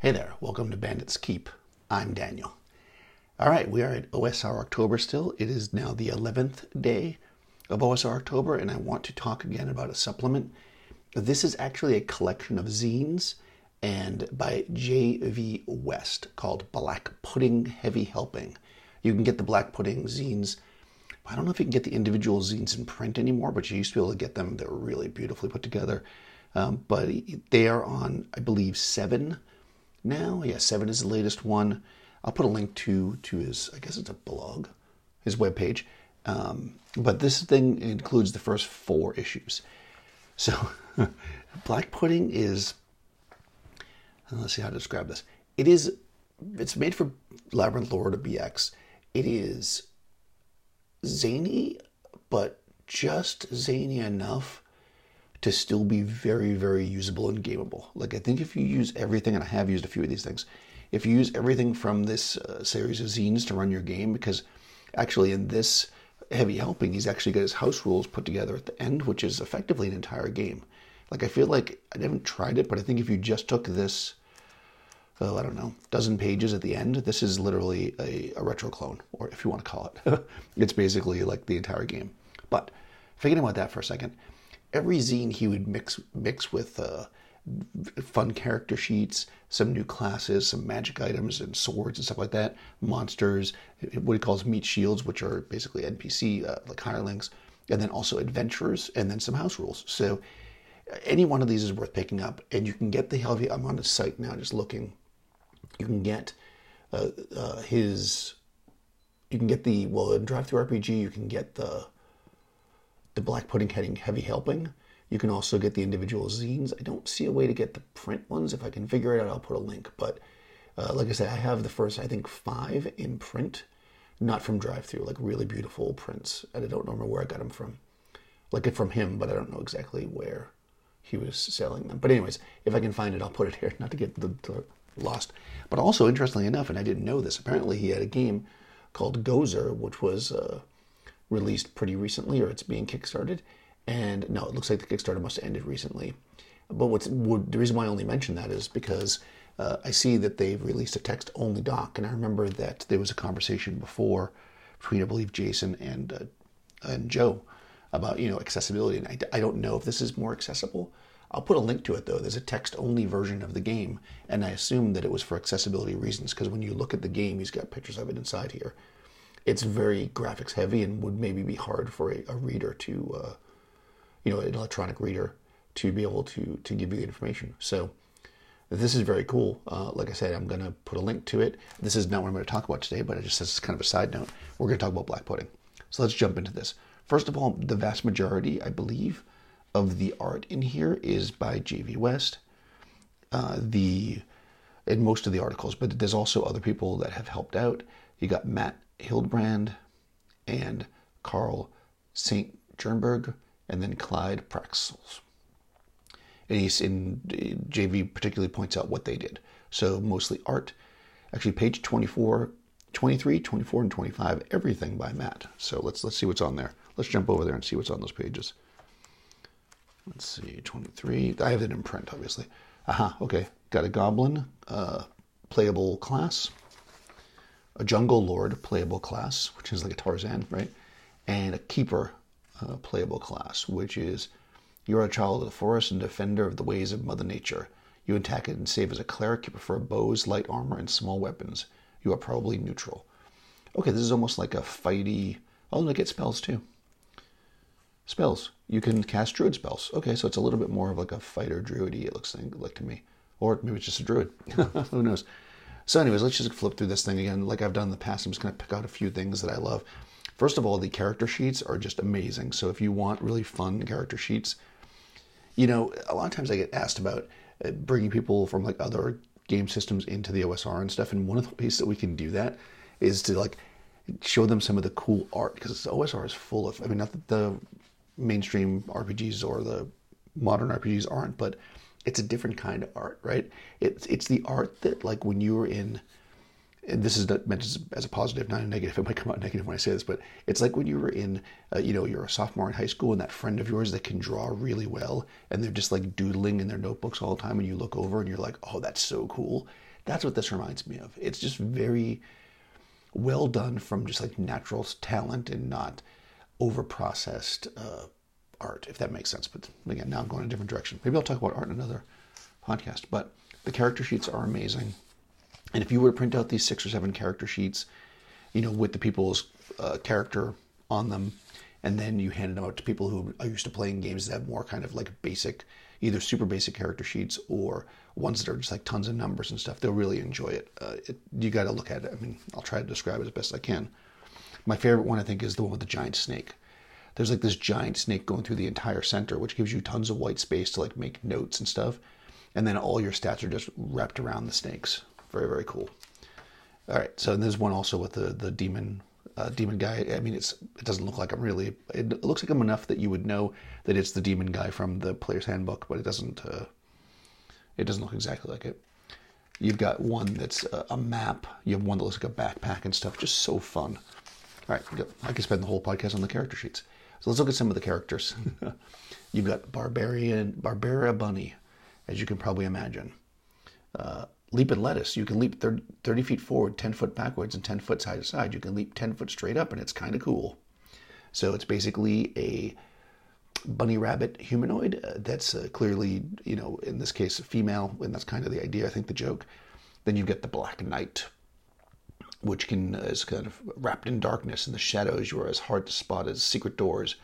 Hey there, welcome to Bandits Keep. I'm Daniel. All right, we are at OSR October still. It is now the 11th day of OSR October, and I want to talk again about a supplement. This is actually a collection of zines and by J.V. West called Black Pudding Heavy Helping. You can get the Black Pudding zines. I don't know if you can get the individual zines in print anymore, but you used to be able to get them. They're really beautifully put together. Um, but they are on, I believe, seven now. Yeah, seven is the latest one. I'll put a link to to his. I guess it's a blog, his webpage. Um, but this thing includes the first four issues. So, Black Pudding is. Let's see how to describe this. It is. It's made for Labyrinth Lord to BX. It is zany, but just zany enough to still be very, very usable and gameable. Like, I think if you use everything, and I have used a few of these things, if you use everything from this uh, series of zines to run your game, because actually in this heavy helping, he's actually got his house rules put together at the end, which is effectively an entire game. Like, I feel like I haven't tried it, but I think if you just took this, oh, I don't know, dozen pages at the end, this is literally a, a retro clone, or if you want to call it. it's basically like the entire game. But forgetting about that for a second, every zine he would mix mix with uh, fun character sheets, some new classes, some magic items and swords and stuff like that, monsters, what he calls meat shields, which are basically NPC uh, like hirelings, and then also adventurers, and then some house rules. So any one of these is worth picking up, and you can get the heavy. I'm on his site now, just looking. You can get uh, uh, his. You can get the well in DriveThruRPG. You can get the the Black Pudding Heavy Helping. You can also get the individual zines. I don't see a way to get the print ones. If I can figure it out, I'll put a link. But uh, like I said, I have the first, I think, five in print, not from drive-through, like really beautiful prints. And I don't remember where I got them from. Like it from him, but I don't know exactly where he was selling them. But anyways, if I can find it, I'll put it here, not to get the, the lost. But also, interestingly enough, and I didn't know this, apparently he had a game called Gozer, which was uh, released pretty recently, or it's being kickstarted. And no, it looks like the Kickstarter must have ended recently. But what's what, the reason why I only mention that is because uh, I see that they've released a text-only doc, and I remember that there was a conversation before between, I believe, Jason and uh, and Joe about you know accessibility, and I, I don't know if this is more accessible. I'll put a link to it though. There's a text-only version of the game, and I assume that it was for accessibility reasons because when you look at the game, he's got pictures of it inside here. It's very graphics heavy and would maybe be hard for a, a reader to. Uh, you know, an electronic reader to be able to to give you the information. So this is very cool. Uh, like I said, I'm going to put a link to it. This is not what I'm going to talk about today, but it just as kind of a side note, we're going to talk about black pudding. So let's jump into this. First of all, the vast majority, I believe, of the art in here is by J.V. West. Uh, the in most of the articles, but there's also other people that have helped out. You got Matt Hildbrand and Carl St. Jernberg and then Clyde Praxels. And he's in JV particularly points out what they did. So mostly art. Actually, page 24, 23, 24, and 25, everything by Matt. So let's let's see what's on there. Let's jump over there and see what's on those pages. Let's see, 23. I have it in print, obviously. Aha, okay. Got a goblin, uh, playable class, a jungle lord playable class, which is like a Tarzan, right? And a keeper uh, playable class, which is you're a child of the forest and defender of the ways of Mother Nature. You attack it and save as a cleric. You prefer bows, light armor, and small weapons. You are probably neutral. Okay, this is almost like a fighty. Oh, and I get spells too. Spells. You can cast druid spells. Okay, so it's a little bit more of like a fighter druidy. It looks like to me, or maybe it's just a druid. Who knows? So, anyways, let's just flip through this thing again. Like I've done in the past, I'm just going to pick out a few things that I love. First of all, the character sheets are just amazing. So if you want really fun character sheets, you know, a lot of times I get asked about uh, bringing people from like other game systems into the OSR and stuff. And one of the ways that we can do that is to like show them some of the cool art because OSR is full of, I mean, not that the mainstream RPGs or the modern RPGs aren't, but it's a different kind of art, right? It's, it's the art that like when you were in and this is not meant as, a positive, not a negative. It might come out negative when I say this, but it's like when you were in, uh, you know, you're a sophomore in high school, and that friend of yours that can draw really well, and they're just like doodling in their notebooks all the time, and you look over and you're like, oh, that's so cool. That's what this reminds me of. It's just very well done from just like natural talent and not over processed uh, art, if that makes sense. But again, now I'm going in a different direction. Maybe I'll talk about art in another podcast. But the character sheets are amazing. And if you were to print out these six or seven character sheets, you know, with the people's uh, character on them, and then you handed them out to people who are used to playing games that have more kind of like basic, either super basic character sheets or ones that are just like tons of numbers and stuff, they'll really enjoy it. Uh, it you got to look at it. I mean, I'll try to describe it as best I can. My favorite one, I think, is the one with the giant snake. There's like this giant snake going through the entire center, which gives you tons of white space to like make notes and stuff. And then all your stats are just wrapped around the snakes. Very, very cool. All right, so there's one also with the the demon uh, demon guy. I mean, it's it doesn't look like I'm really. It looks like I'm enough that you would know that it's the demon guy from the player's handbook, but it doesn't. Uh, it doesn't look exactly like it. You've got one that's a, a, map. You have one that looks like a backpack and stuff. Just so fun. All right, I could spend the whole podcast on the character sheets. So let's look at some of the characters. You've got Barbarian, Barbara Bunny, as you can probably imagine. Uh, leap and lettuce. You can leap 30, 30 feet forward, 10 foot backwards, and 10 foot side to side. You can leap 10 foot straight up, and it's kind of cool. So it's basically a bunny rabbit humanoid uh, that's uh, clearly, you know, in this case, a female, and that's kind of the idea, I think, the joke. Then you get the Black Knight, which can uh, is kind of wrapped in darkness. In the shadows, you are as hard to spot as secret doors.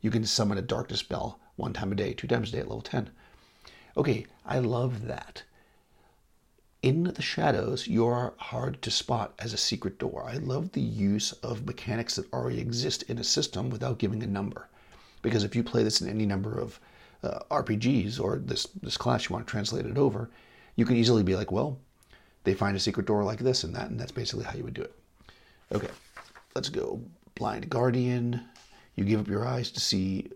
You can summon a darkness spell one time a day, two times a day at level 10. Okay, I love that. In the shadows, you're hard to spot as a secret door. I love the use of mechanics that already exist in a system without giving a number. Because if you play this in any number of uh, RPGs or this, this class you want to translate it over, you can easily be like, well, they find a secret door like this and that, and that's basically how you would do it. Okay, let's go. Blind Guardian. You give up your eyes to see,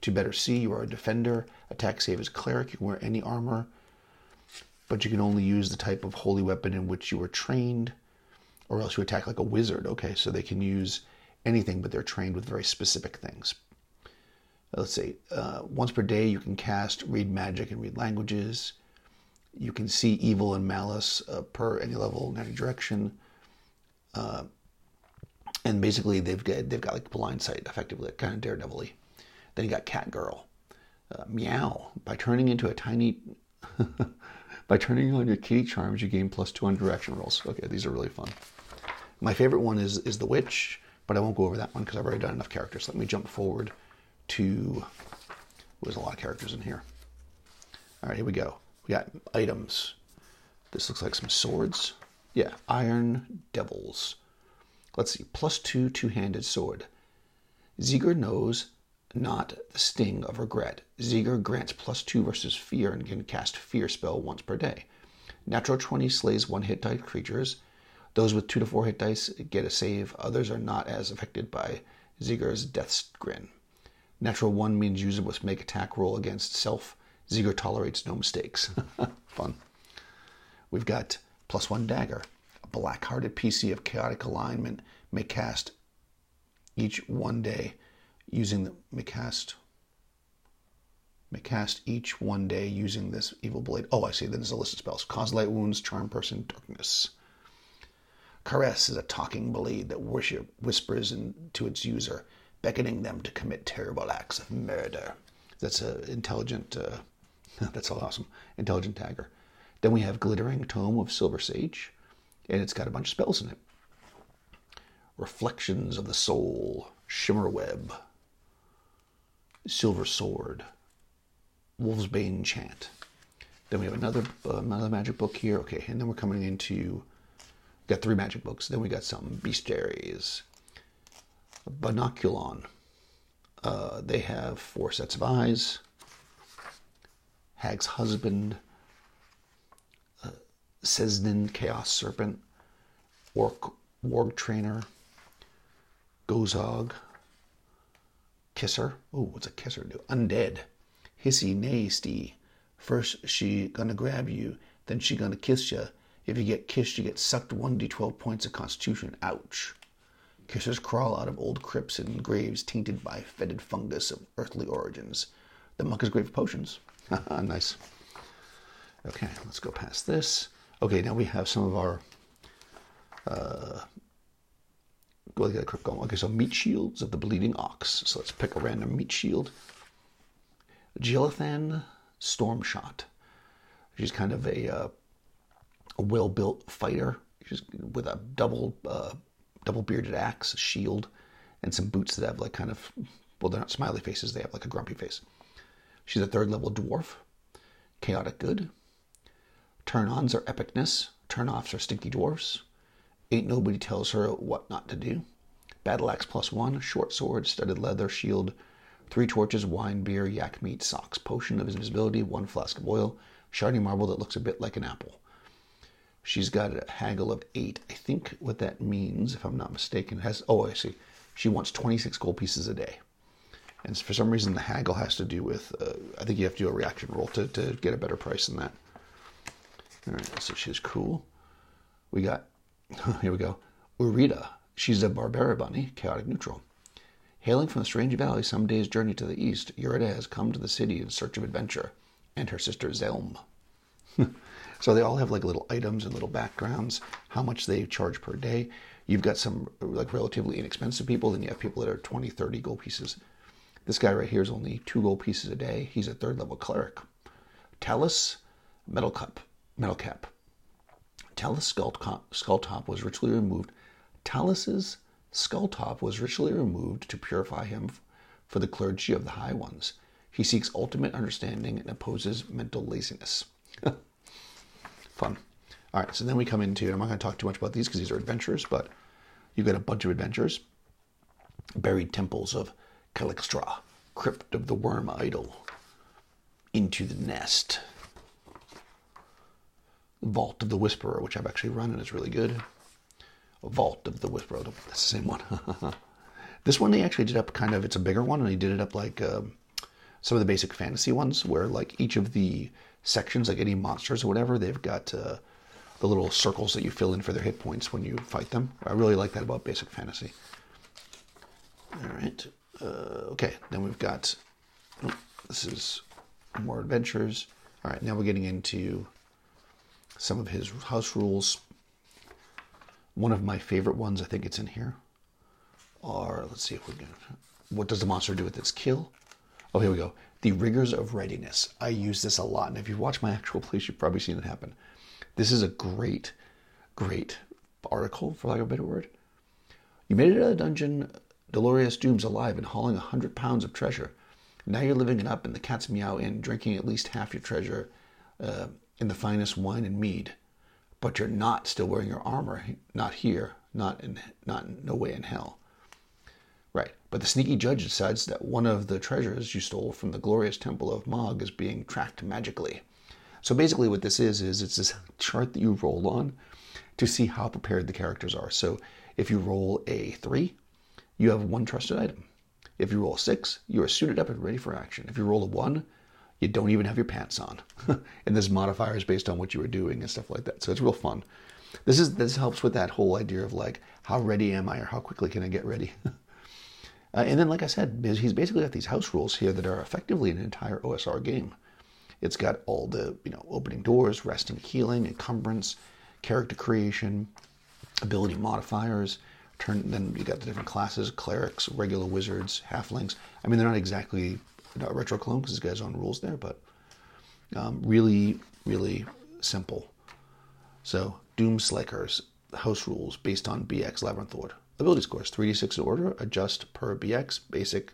to better see. You are a defender. Attack save as cleric. You can wear any armor, but you can only use the type of holy weapon in which you were trained, or else you attack like a wizard. Okay, so they can use anything, but they're trained with very specific things let's say uh, once per day you can cast read magic and read languages you can see evil and malice uh, per any level in any direction uh, and basically they've got they've got like blind sight effectively kind of daredevilly. then you got cat girl uh, meow by turning into a tiny by turning on your kitty charms you gain plus two on direction rolls okay these are really fun my favorite one is is the witch but i won't go over that one because i've already done enough characters let me jump forward to, there's a lot of characters in here. All right, here we go. We got items. This looks like some swords. Yeah, iron devils. Let's see, plus two two-handed sword. Ziegler knows not the sting of regret. Ziegler grants plus two versus fear and can cast fear spell once per day. Natural 20 slays one hit die creatures. Those with two to four hit dice get a save. Others are not as affected by Ziegler's death's grin. Natural one means user must make attack roll against self. Ziegler tolerates no mistakes. Fun. We've got plus one dagger. A black hearted PC of chaotic alignment may cast each one day using the may cast may cast each one day using this evil blade. Oh, I see. Then there's a list of spells. Cause light wounds, charm person, darkness. Caress is a talking blade that worship whispers into its user beckoning them to commit terrible acts of murder. That's an intelligent, uh, that's all awesome, intelligent dagger. Then we have Glittering Tome of Silver Sage, and it's got a bunch of spells in it. Reflections of the Soul, Shimmer Web, Silver Sword, Wolf's Bane Chant. Then we have another uh, another magic book here. Okay, and then we're coming into got three magic books. Then we got some bestiaries, Binoculon. Uh, they have four sets of eyes. Hag's husband, uh, Chaos Serpent, Orc Warg Trainer, Gozog, Kisser. Oh, what's a kisser do? Undead. Hissy nasty. First she gonna grab you, then she gonna kiss you. If you get kissed, you get sucked 1d12 points of constitution. Ouch. Kissers crawl out of old crypts and graves tainted by fetid fungus of earthly origins. The monk is great for potions. nice. Okay, let's go past this. Okay, now we have some of our. Uh, get a quick going. Okay, so meat shields of the bleeding ox. So let's pick a random meat shield. Gilithan Stormshot. She's kind of a, uh, a well-built fighter. She's with a double uh, double bearded axe, a shield, and some boots that have like kind of well, they're not smiley faces. They have like a grumpy face. She's a third level dwarf. Chaotic good. Turn ons are epicness. Turn offs are stinky dwarfs. Ain't nobody tells her what not to do. Battle axe plus one. Short sword, studded leather, shield. Three torches, wine, beer, yak meat, socks, potion of invisibility, one flask of oil, shiny marble that looks a bit like an apple. She's got a haggle of eight. I think what that means, if I'm not mistaken, has oh I see. She wants 26 gold pieces a day. And for some reason, the haggle has to do with, uh, I think you have to do a reaction roll to, to get a better price than that. All right, so she's cool. We got, here we go, Urita. She's a Barbara bunny, chaotic neutral. Hailing from the strange valley some day's journey to the east, Urita has come to the city in search of adventure, and her sister Zelm. so they all have like little items and little backgrounds, how much they charge per day. You've got some like relatively inexpensive people, then you have people that are 20, 30 gold pieces. This guy right here is only two gold pieces a day. He's a third level cleric. Talus, metal cup, metal cap. Talus skull top, skull top was ritually removed. Talus's skull top was ritually removed to purify him for the clergy of the high ones. He seeks ultimate understanding and opposes mental laziness. Fun. All right, so then we come into, I'm not going to talk too much about these because these are adventures, but you've got a bunch of adventures. Buried temples of Calixtra, crypt of the worm idol, into the nest. Vault of the Whisperer, which I've actually run and it's really good. Vault of the Whisperer, that's the same one. this one they actually did up kind of, it's a bigger one, and they did it up like um, some of the basic fantasy ones, where like each of the sections, like any monsters or whatever, they've got uh, the little circles that you fill in for their hit points when you fight them. I really like that about basic fantasy. All right. Uh, okay, then we've got oh, this is more adventures. All right, now we're getting into some of his house rules. One of my favorite ones, I think it's in here. Or let's see if we're going What does the monster do with its kill? Oh, here we go. The rigors of readiness. I use this a lot, and if you've watched my actual plays, you've probably seen it happen. This is a great, great article, for lack of a better word. You made it out of the dungeon Dolores Doom's alive and hauling a hundred pounds of treasure. Now you're living it up in the Cat's Meow Inn, drinking at least half your treasure uh, in the finest wine and mead. But you're not still wearing your armor. Not here. Not in. Not no way in hell. Right. But the sneaky judge decides that one of the treasures you stole from the glorious temple of Mog is being tracked magically. So basically, what this is is it's this chart that you roll on to see how prepared the characters are. So if you roll a three, you have one trusted item. If you roll a six, you are suited up and ready for action. If you roll a one, you don't even have your pants on. and there's modifiers based on what you were doing and stuff like that. So it's real fun. This is this helps with that whole idea of like how ready am I or how quickly can I get ready. uh, and then, like I said, he's basically got these house rules here that are effectively an entire OSR game. It's got all the you know opening doors, resting, healing, encumbrance, character creation, ability modifiers turn then you got the different classes clerics regular wizards halflings. I mean they're not exactly not retro clone because this guy's own rules there but um, really really simple. So doom slayers house rules based on bx labyrinth lord. Ability scores 3d6 in order adjust per bx basic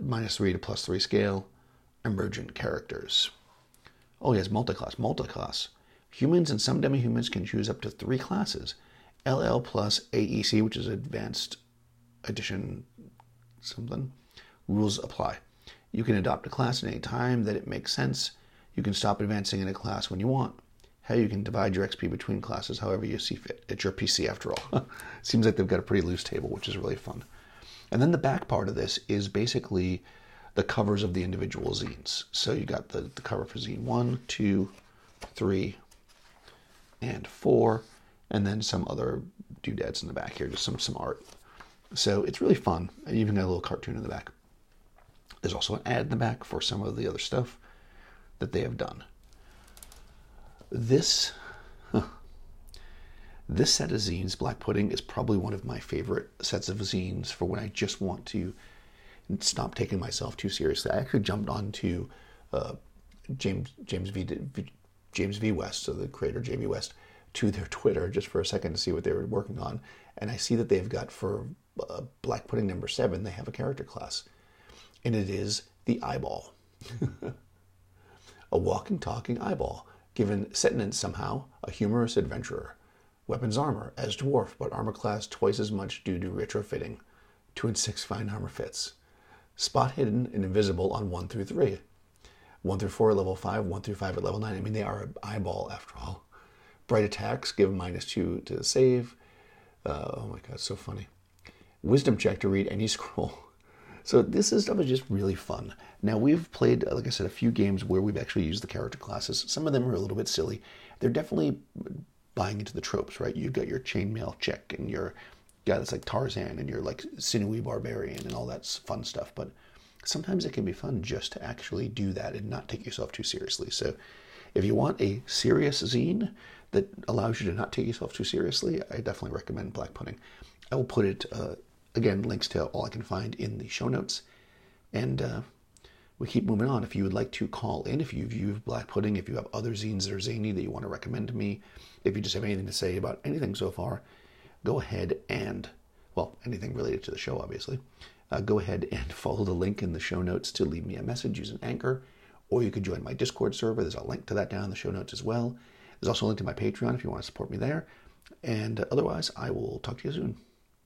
minus 3 to plus 3 scale emergent characters. Oh he has multi-class multi-class. Humans and some demi-humans can choose up to three classes LL plus AEC, which is Advanced Edition something, rules apply. You can adopt a class at any time that it makes sense. You can stop advancing in a class when you want. Hell, you can divide your XP between classes however you see fit. It's your PC after all. Seems like they've got a pretty loose table, which is really fun. And then the back part of this is basically the covers of the individual zines. So you got the, the cover for zine one, two, three, and four, and then some other doodads in the back here, just some some art. So it's really fun. I even got a little cartoon in the back. There's also an ad in the back for some of the other stuff that they have done. This this set of zines, Black Pudding, is probably one of my favorite sets of zines for when I just want to stop taking myself too seriously. I actually jumped onto uh, James James V James V West, so the creator J V West, to their Twitter just for a second to see what they were working on, and I see that they've got for uh, Black Pudding number seven, they have a character class, and it is the eyeball, a walking, talking eyeball, given sentence somehow, a humorous adventurer. Weapons armor, as dwarf, but armor class twice as much due to retrofitting. Two and six fine armor fits. Spot hidden and invisible on one through three. One through four at level five, one through five at level nine. I mean, they are an eyeball after all. Bright attacks give minus two to save. Uh, oh my god, so funny. Wisdom check to read any scroll. So this is stuff is just really fun. Now we've played, like I said, a few games where we've actually used the character classes. Some of them are a little bit silly. They're definitely buying into the tropes, right? You've got your chainmail chick and your guy that's like Tarzan and your like sinewy barbarian and all that fun stuff. But sometimes it can be fun just to actually do that and not take yourself too seriously. So if you want a serious zine that allows you to not take yourself too seriously, I definitely recommend Black Pudding. I will put it, uh, again, links to all I can find in the show notes. And uh, we keep moving on. If you would like to call in, if you've Black Pudding, if you have other zines that are zany that you want to recommend to me, if you just have anything to say about anything so far, go ahead and, well, anything related to the show, obviously, uh, go ahead and follow the link in the show notes to leave me a message using Anchor, or you could join my Discord server. There's a link to that down in the show notes as well. There's also a link to my Patreon if you want to support me there. And otherwise, I will talk to you soon.